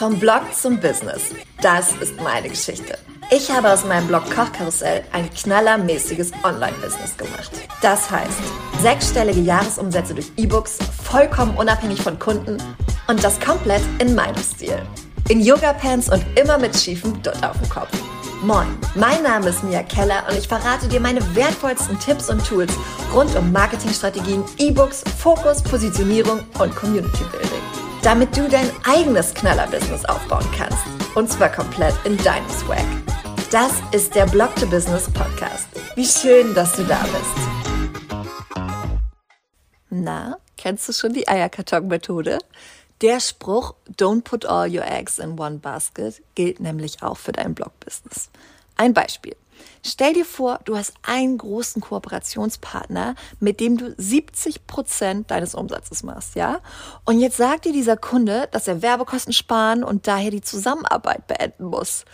Vom Blog zum Business. Das ist meine Geschichte. Ich habe aus meinem Blog Kochkarussell ein knallermäßiges Online-Business gemacht. Das heißt, sechsstellige Jahresumsätze durch E-Books, vollkommen unabhängig von Kunden und das komplett in meinem Stil. In Yoga-Pants und immer mit schiefem Dutt auf dem Kopf. Moin, mein Name ist Mia Keller und ich verrate dir meine wertvollsten Tipps und Tools rund um Marketingstrategien, E-Books, Fokus, Positionierung und Community Building damit du dein eigenes Knaller-Business aufbauen kannst. Und zwar komplett in deinem Swag. Das ist der Blog to Business Podcast. Wie schön, dass du da bist. Na, kennst du schon die Eierkarton-Methode? Der Spruch Don't put all your eggs in one basket gilt nämlich auch für dein Blog-Business. Ein Beispiel. Stell dir vor, du hast einen großen Kooperationspartner, mit dem du 70 Prozent deines Umsatzes machst, ja? Und jetzt sagt dir dieser Kunde, dass er Werbekosten sparen und daher die Zusammenarbeit beenden muss.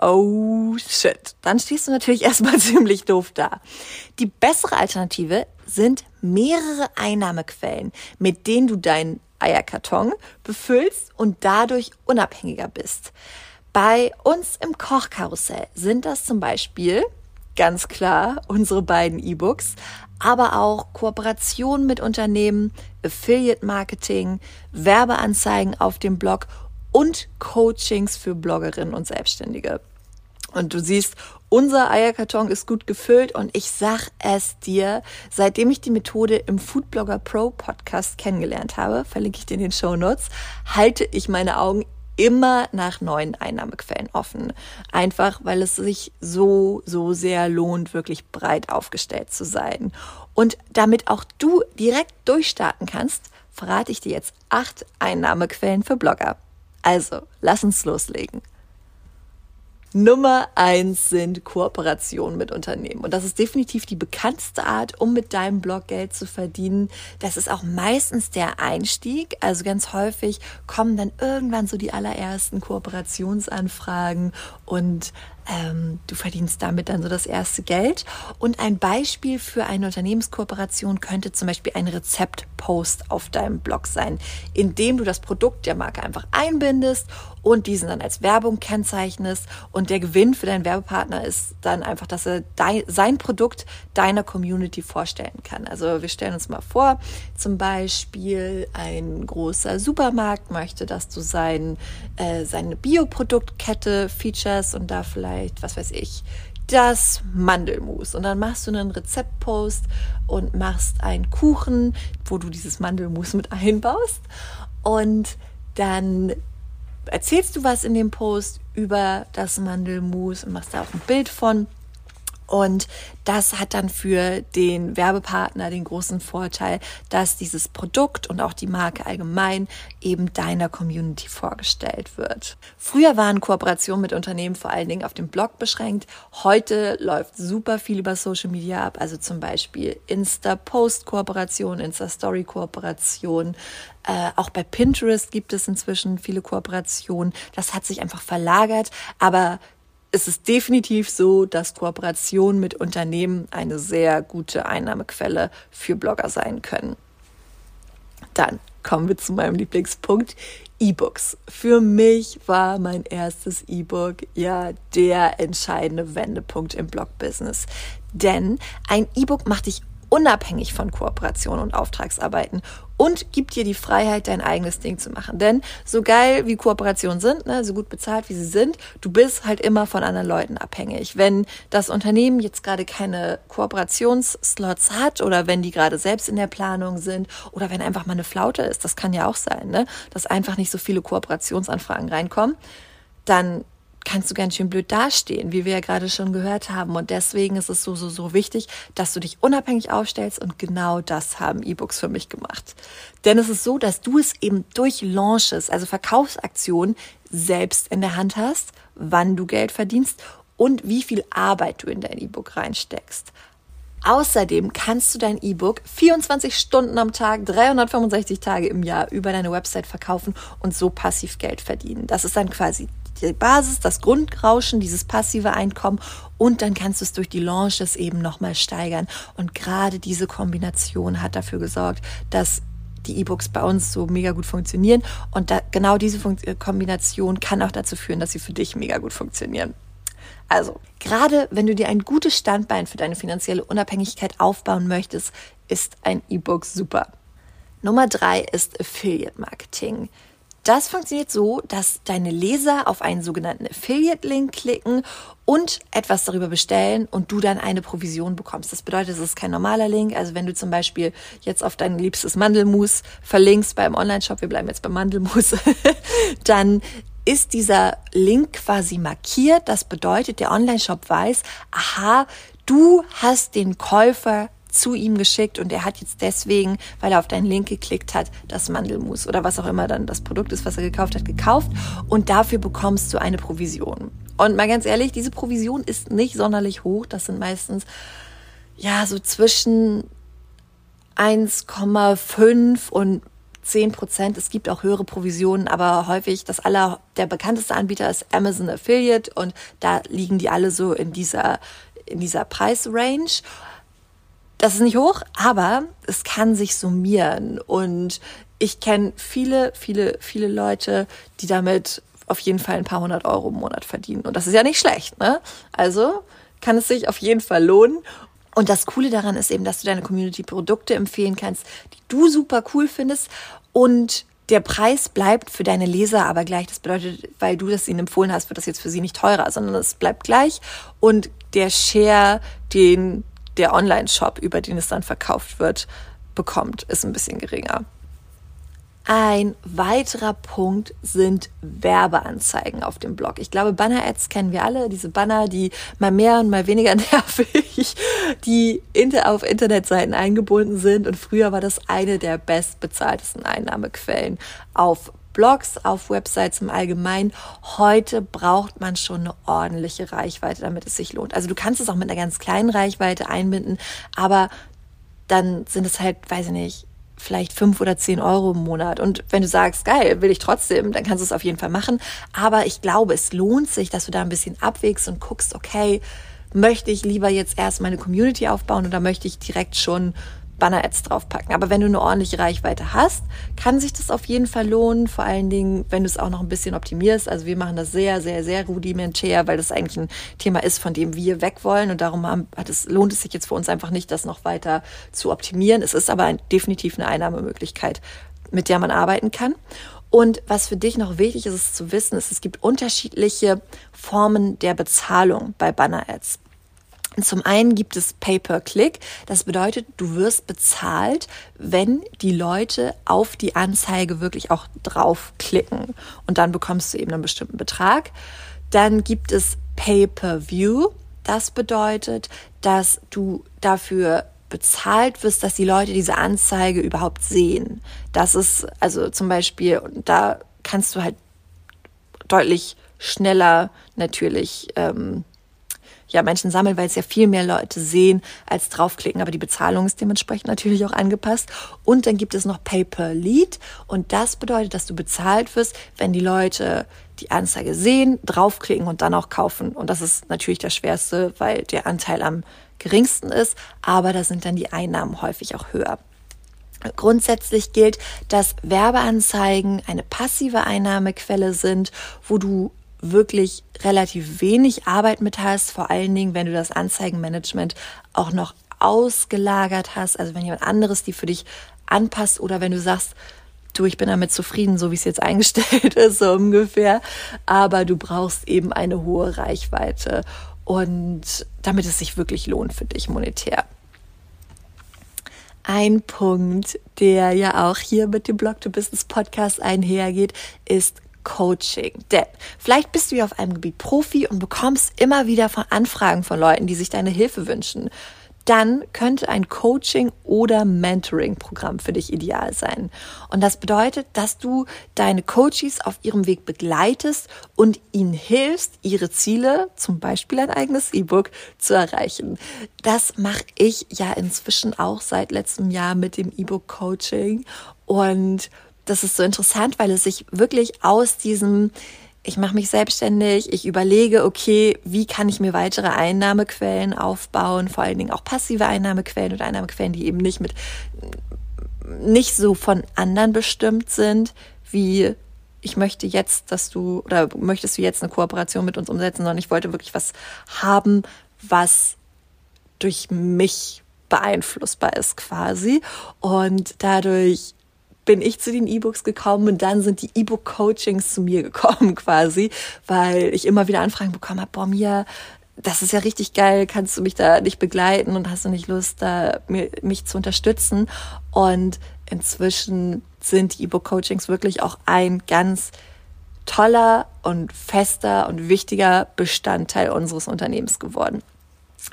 Oh shit. Dann stehst du natürlich erstmal ziemlich doof da. Die bessere Alternative sind mehrere Einnahmequellen, mit denen du deinen Eierkarton befüllst und dadurch unabhängiger bist. Bei uns im Kochkarussell sind das zum Beispiel ganz klar unsere beiden E-Books, aber auch Kooperationen mit Unternehmen, Affiliate Marketing, Werbeanzeigen auf dem Blog und Coachings für Bloggerinnen und Selbstständige. Und du siehst, unser Eierkarton ist gut gefüllt und ich sag es dir, seitdem ich die Methode im Foodblogger Pro Podcast kennengelernt habe, verlinke ich dir in den Show Notes, halte ich meine Augen immer nach neuen Einnahmequellen offen. Einfach, weil es sich so, so sehr lohnt, wirklich breit aufgestellt zu sein. Und damit auch du direkt durchstarten kannst, verrate ich dir jetzt acht Einnahmequellen für Blogger. Also, lass uns loslegen. Nummer eins sind Kooperationen mit Unternehmen. Und das ist definitiv die bekannteste Art, um mit deinem Blog Geld zu verdienen. Das ist auch meistens der Einstieg. Also ganz häufig kommen dann irgendwann so die allerersten Kooperationsanfragen und ähm, du verdienst damit dann so das erste Geld. Und ein Beispiel für eine Unternehmenskooperation könnte zum Beispiel ein Rezeptpost auf deinem Blog sein, in dem du das Produkt der Marke einfach einbindest und diesen dann als Werbung kennzeichnest. Und der Gewinn für deinen Werbepartner ist dann einfach, dass er dein, sein Produkt deiner Community vorstellen kann. Also wir stellen uns mal vor, zum Beispiel ein großer Supermarkt möchte, dass du sein, äh, seine Bioproduktkette features und da vielleicht vielleicht, was weiß ich, das Mandelmus. Und dann machst du einen Rezeptpost und machst einen Kuchen, wo du dieses Mandelmus mit einbaust. Und dann erzählst du was in dem Post über das Mandelmus und machst da auch ein Bild von. Und das hat dann für den Werbepartner den großen Vorteil, dass dieses Produkt und auch die Marke allgemein eben deiner Community vorgestellt wird. Früher waren Kooperationen mit Unternehmen vor allen Dingen auf dem Blog beschränkt. Heute läuft super viel über Social Media ab, also zum Beispiel Insta-Post-Kooperation, Insta-Story-Kooperation. Äh, auch bei Pinterest gibt es inzwischen viele Kooperationen. Das hat sich einfach verlagert, aber es ist definitiv so, dass Kooperationen mit Unternehmen eine sehr gute Einnahmequelle für Blogger sein können. Dann kommen wir zu meinem Lieblingspunkt. E-Books. Für mich war mein erstes E-Book ja der entscheidende Wendepunkt im Blog-Business. Denn ein E-Book macht dich unabhängig von Kooperation und Auftragsarbeiten und gibt dir die Freiheit, dein eigenes Ding zu machen. Denn so geil wie Kooperationen sind, ne, so gut bezahlt wie sie sind, du bist halt immer von anderen Leuten abhängig. Wenn das Unternehmen jetzt gerade keine Kooperationsslots hat oder wenn die gerade selbst in der Planung sind oder wenn einfach mal eine Flaute ist, das kann ja auch sein, ne, dass einfach nicht so viele Kooperationsanfragen reinkommen, dann kannst du ganz schön blöd dastehen, wie wir ja gerade schon gehört haben. Und deswegen ist es so, so, so wichtig, dass du dich unabhängig aufstellst. Und genau das haben E-Books für mich gemacht. Denn es ist so, dass du es eben durch Launches, also Verkaufsaktionen, selbst in der Hand hast, wann du Geld verdienst und wie viel Arbeit du in dein E-Book reinsteckst. Außerdem kannst du dein E-Book 24 Stunden am Tag, 365 Tage im Jahr über deine Website verkaufen und so passiv Geld verdienen. Das ist dann quasi die Basis, das Grundrauschen, dieses passive Einkommen und dann kannst du es durch die Launches eben nochmal steigern. Und gerade diese Kombination hat dafür gesorgt, dass die E-Books bei uns so mega gut funktionieren. Und da, genau diese Fun Kombination kann auch dazu führen, dass sie für dich mega gut funktionieren. Also, gerade wenn du dir ein gutes Standbein für deine finanzielle Unabhängigkeit aufbauen möchtest, ist ein E-Book super. Nummer drei ist Affiliate Marketing. Das funktioniert so, dass deine Leser auf einen sogenannten Affiliate-Link klicken und etwas darüber bestellen und du dann eine Provision bekommst. Das bedeutet, es ist kein normaler Link. Also wenn du zum Beispiel jetzt auf dein liebstes Mandelmus verlinkst beim Online-Shop, wir bleiben jetzt beim Mandelmus, dann ist dieser Link quasi markiert. Das bedeutet, der Online-Shop weiß, aha, du hast den Käufer zu ihm geschickt und er hat jetzt deswegen, weil er auf deinen Link geklickt hat, das Mandelmus oder was auch immer dann das Produkt ist, was er gekauft hat, gekauft und dafür bekommst du eine Provision. Und mal ganz ehrlich, diese Provision ist nicht sonderlich hoch. Das sind meistens ja so zwischen 1,5 und 10 Prozent. Es gibt auch höhere Provisionen, aber häufig das aller, der bekannteste Anbieter ist Amazon Affiliate und da liegen die alle so in dieser, in dieser Preisrange. Das ist nicht hoch, aber es kann sich summieren und ich kenne viele, viele, viele Leute, die damit auf jeden Fall ein paar hundert Euro im Monat verdienen. Und das ist ja nicht schlecht, ne? Also kann es sich auf jeden Fall lohnen. Und das Coole daran ist eben, dass du deine Community Produkte empfehlen kannst, die du super cool findest und der Preis bleibt für deine Leser aber gleich. Das bedeutet, weil du das ihnen empfohlen hast, wird das jetzt für sie nicht teurer, sondern es bleibt gleich. Und der Share, den der Online-Shop, über den es dann verkauft wird, bekommt, ist ein bisschen geringer. Ein weiterer Punkt sind Werbeanzeigen auf dem Blog. Ich glaube, Banner-Ads kennen wir alle. Diese Banner, die mal mehr und mal weniger nervig, die auf Internetseiten eingebunden sind. Und früher war das eine der bestbezahltesten Einnahmequellen auf Blogs, auf Websites im Allgemeinen. Heute braucht man schon eine ordentliche Reichweite, damit es sich lohnt. Also du kannst es auch mit einer ganz kleinen Reichweite einbinden, aber dann sind es halt, weiß ich nicht, vielleicht fünf oder zehn Euro im Monat. Und wenn du sagst, geil, will ich trotzdem, dann kannst du es auf jeden Fall machen. Aber ich glaube, es lohnt sich, dass du da ein bisschen abwägst und guckst, okay, möchte ich lieber jetzt erst meine Community aufbauen oder möchte ich direkt schon Banner-Ads draufpacken. Aber wenn du eine ordentliche Reichweite hast, kann sich das auf jeden Fall lohnen. Vor allen Dingen, wenn du es auch noch ein bisschen optimierst. Also wir machen das sehr, sehr, sehr rudimentär, weil das eigentlich ein Thema ist, von dem wir weg wollen. Und darum hat es, lohnt es sich jetzt für uns einfach nicht, das noch weiter zu optimieren. Es ist aber ein, definitiv eine Einnahmemöglichkeit, mit der man arbeiten kann. Und was für dich noch wichtig ist, ist zu wissen, ist, es gibt unterschiedliche Formen der Bezahlung bei Banner-Ads. Zum einen gibt es Pay-per-Click. Das bedeutet, du wirst bezahlt, wenn die Leute auf die Anzeige wirklich auch draufklicken. Und dann bekommst du eben einen bestimmten Betrag. Dann gibt es Pay-per-View. Das bedeutet, dass du dafür bezahlt wirst, dass die Leute diese Anzeige überhaupt sehen. Das ist also zum Beispiel, da kannst du halt deutlich schneller natürlich ähm, ja Menschen sammeln, weil es ja viel mehr Leute sehen als draufklicken. Aber die Bezahlung ist dementsprechend natürlich auch angepasst. Und dann gibt es noch Pay-per-Lead. Und das bedeutet, dass du bezahlt wirst, wenn die Leute die Anzeige sehen, draufklicken und dann auch kaufen. Und das ist natürlich das Schwerste, weil der Anteil am geringsten ist. Aber da sind dann die Einnahmen häufig auch höher. Grundsätzlich gilt, dass Werbeanzeigen eine passive Einnahmequelle sind, wo du wirklich relativ wenig Arbeit mit hast, vor allen Dingen, wenn du das Anzeigenmanagement auch noch ausgelagert hast, also wenn jemand anderes die für dich anpasst oder wenn du sagst, du, ich bin damit zufrieden, so wie es jetzt eingestellt ist, so ungefähr, aber du brauchst eben eine hohe Reichweite und damit es sich wirklich lohnt für dich monetär. Ein Punkt, der ja auch hier mit dem Blog to Business Podcast einhergeht, ist Coaching. Denn vielleicht bist du ja auf einem Gebiet Profi und bekommst immer wieder von Anfragen von Leuten, die sich deine Hilfe wünschen. Dann könnte ein Coaching oder Mentoring-Programm für dich ideal sein. Und das bedeutet, dass du deine Coaches auf ihrem Weg begleitest und ihnen hilfst, ihre Ziele, zum Beispiel ein eigenes E-Book, zu erreichen. Das mache ich ja inzwischen auch seit letztem Jahr mit dem E-Book-Coaching. Und das ist so interessant, weil es sich wirklich aus diesem ich mache mich selbstständig, ich überlege, okay, wie kann ich mir weitere Einnahmequellen aufbauen, vor allen Dingen auch passive Einnahmequellen oder Einnahmequellen, die eben nicht mit nicht so von anderen bestimmt sind, wie ich möchte jetzt, dass du oder möchtest du jetzt eine Kooperation mit uns umsetzen, sondern ich wollte wirklich was haben, was durch mich beeinflussbar ist quasi. Und dadurch bin ich zu den E-Books gekommen und dann sind die E-Book-Coachings zu mir gekommen quasi, weil ich immer wieder Anfragen bekommen habe, boah, Mia, das ist ja richtig geil, kannst du mich da nicht begleiten und hast du nicht Lust, da mir, mich zu unterstützen? Und inzwischen sind die E-Book-Coachings wirklich auch ein ganz toller und fester und wichtiger Bestandteil unseres Unternehmens geworden.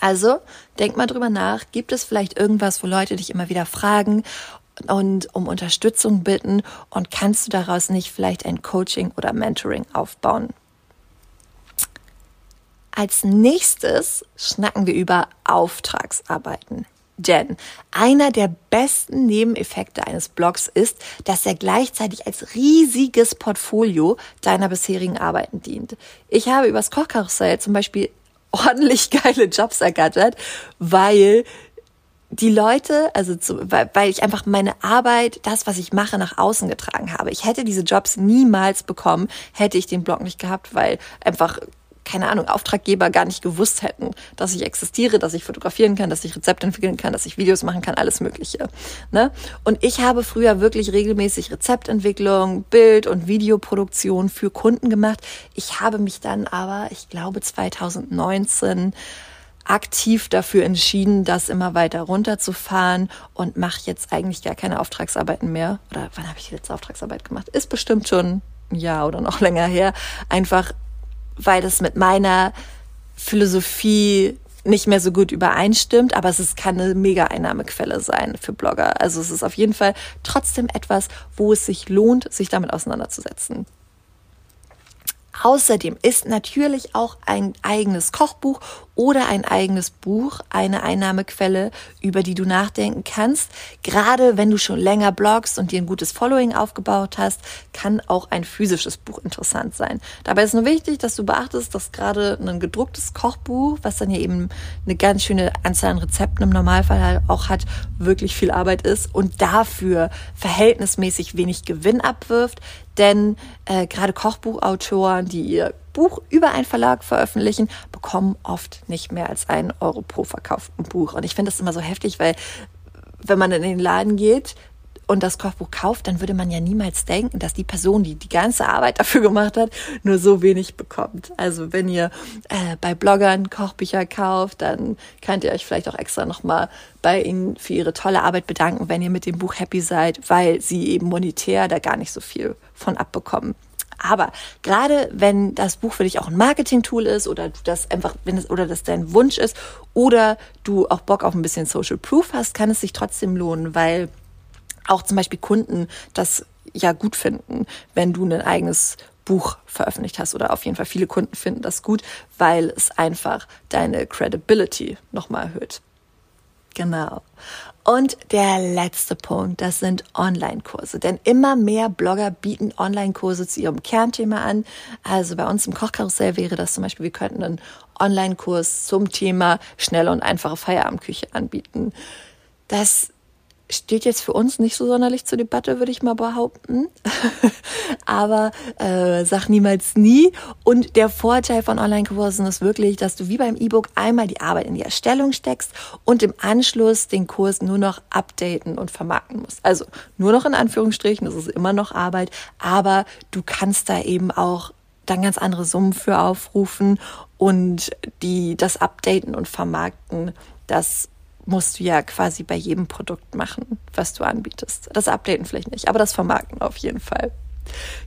Also denk mal drüber nach, gibt es vielleicht irgendwas, wo Leute dich immer wieder fragen und um Unterstützung bitten und kannst du daraus nicht vielleicht ein Coaching oder Mentoring aufbauen? Als nächstes schnacken wir über Auftragsarbeiten. Denn einer der besten Nebeneffekte eines Blogs ist, dass er gleichzeitig als riesiges Portfolio deiner bisherigen Arbeiten dient. Ich habe übers Kochkarussell zum Beispiel ordentlich geile Jobs ergattert, weil die Leute, also zu, weil, weil ich einfach meine Arbeit, das, was ich mache, nach außen getragen habe. Ich hätte diese Jobs niemals bekommen, hätte ich den Blog nicht gehabt, weil einfach keine Ahnung, Auftraggeber gar nicht gewusst hätten, dass ich existiere, dass ich fotografieren kann, dass ich Rezepte entwickeln kann, dass ich Videos machen kann, alles Mögliche. Ne? Und ich habe früher wirklich regelmäßig Rezeptentwicklung, Bild- und Videoproduktion für Kunden gemacht. Ich habe mich dann aber, ich glaube 2019, aktiv dafür entschieden, das immer weiter runterzufahren und mache jetzt eigentlich gar keine Auftragsarbeiten mehr. Oder wann habe ich die letzte Auftragsarbeit gemacht? Ist bestimmt schon ein Jahr oder noch länger her. Einfach weil das mit meiner Philosophie nicht mehr so gut übereinstimmt, aber es ist keine Mega-Einnahmequelle sein für Blogger. Also es ist auf jeden Fall trotzdem etwas, wo es sich lohnt, sich damit auseinanderzusetzen. Außerdem ist natürlich auch ein eigenes Kochbuch oder ein eigenes Buch eine Einnahmequelle, über die du nachdenken kannst. Gerade wenn du schon länger bloggst und dir ein gutes Following aufgebaut hast, kann auch ein physisches Buch interessant sein. Dabei ist nur wichtig, dass du beachtest, dass gerade ein gedrucktes Kochbuch, was dann ja eben eine ganz schöne Anzahl an Rezepten im Normalfall auch hat, wirklich viel Arbeit ist und dafür verhältnismäßig wenig Gewinn abwirft. Denn äh, gerade Kochbuchautoren, die ihr Buch über einen Verlag veröffentlichen, bekommen oft nicht mehr als einen Euro pro verkauften Buch. Und ich finde das immer so heftig, weil wenn man in den Laden geht, und das Kochbuch kauft, dann würde man ja niemals denken, dass die Person, die die ganze Arbeit dafür gemacht hat, nur so wenig bekommt. Also wenn ihr äh, bei Bloggern Kochbücher kauft, dann könnt ihr euch vielleicht auch extra nochmal bei ihnen für ihre tolle Arbeit bedanken, wenn ihr mit dem Buch happy seid, weil sie eben monetär da gar nicht so viel von abbekommen. Aber gerade wenn das Buch für dich auch ein Marketing-Tool ist oder du das einfach, wenn es, oder das dein Wunsch ist oder du auch Bock auf ein bisschen Social Proof hast, kann es sich trotzdem lohnen, weil auch zum Beispiel Kunden das ja gut finden, wenn du ein eigenes Buch veröffentlicht hast oder auf jeden Fall viele Kunden finden das gut, weil es einfach deine Credibility nochmal erhöht. Genau. Und der letzte Punkt, das sind Online-Kurse. Denn immer mehr Blogger bieten Online-Kurse zu ihrem Kernthema an. Also bei uns im Kochkarussell wäre das zum Beispiel, wir könnten einen Online-Kurs zum Thema schnelle und einfache Feierabendküche anbieten. Das steht jetzt für uns nicht so sonderlich zur Debatte, würde ich mal behaupten. Aber äh, sag niemals nie. Und der Vorteil von Online-Kursen ist wirklich, dass du wie beim E-Book einmal die Arbeit in die Erstellung steckst und im Anschluss den Kurs nur noch updaten und vermarkten musst. Also nur noch in Anführungsstrichen, das ist immer noch Arbeit, aber du kannst da eben auch dann ganz andere Summen für aufrufen und die das updaten und vermarkten, das musst du ja quasi bei jedem Produkt machen, was du anbietest. Das Updaten vielleicht nicht, aber das Vermarkten auf jeden Fall.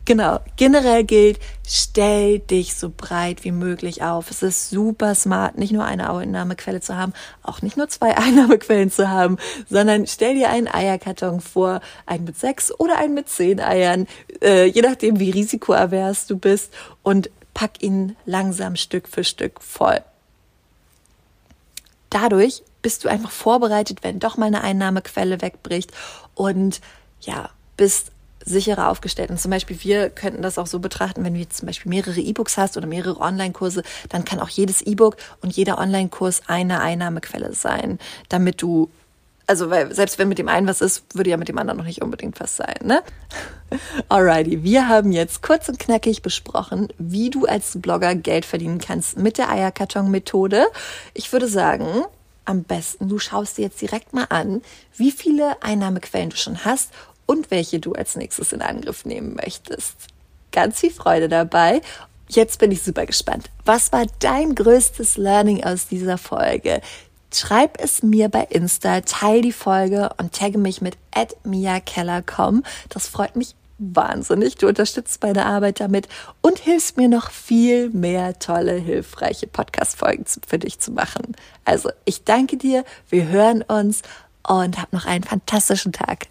Genau. Generell gilt, stell dich so breit wie möglich auf. Es ist super smart, nicht nur eine Einnahmequelle zu haben, auch nicht nur zwei Einnahmequellen zu haben, sondern stell dir einen Eierkarton vor, einen mit sechs oder einen mit zehn Eiern, äh, je nachdem, wie risikoavers du bist und pack ihn langsam Stück für Stück voll. Dadurch bist du einfach vorbereitet, wenn doch mal eine Einnahmequelle wegbricht und ja, bist sicherer aufgestellt. Und zum Beispiel, wir könnten das auch so betrachten, wenn du jetzt zum Beispiel mehrere E-Books hast oder mehrere Online-Kurse, dann kann auch jedes E-Book und jeder Online-Kurs eine Einnahmequelle sein, damit du Also, weil selbst wenn mit dem einen was ist, würde ja mit dem anderen noch nicht unbedingt was sein, ne? Alrighty, wir haben jetzt kurz und knackig besprochen, wie du als Blogger Geld verdienen kannst mit der Eierkarton-Methode. Ich würde sagen, am besten du schaust dir jetzt direkt mal an, wie viele Einnahmequellen du schon hast und welche du als nächstes in Angriff nehmen möchtest. Ganz viel Freude dabei. Jetzt bin ich super gespannt. Was war dein größtes Learning aus dieser Folge? Schreib es mir bei Insta, teil die Folge und tagge mich mit @miakeller.com. Das freut mich wahnsinnig. Du unterstützt meine Arbeit damit und hilfst mir noch viel mehr tolle, hilfreiche Podcast-Folgen für dich zu machen. Also, ich danke dir. Wir hören uns und hab noch einen fantastischen Tag.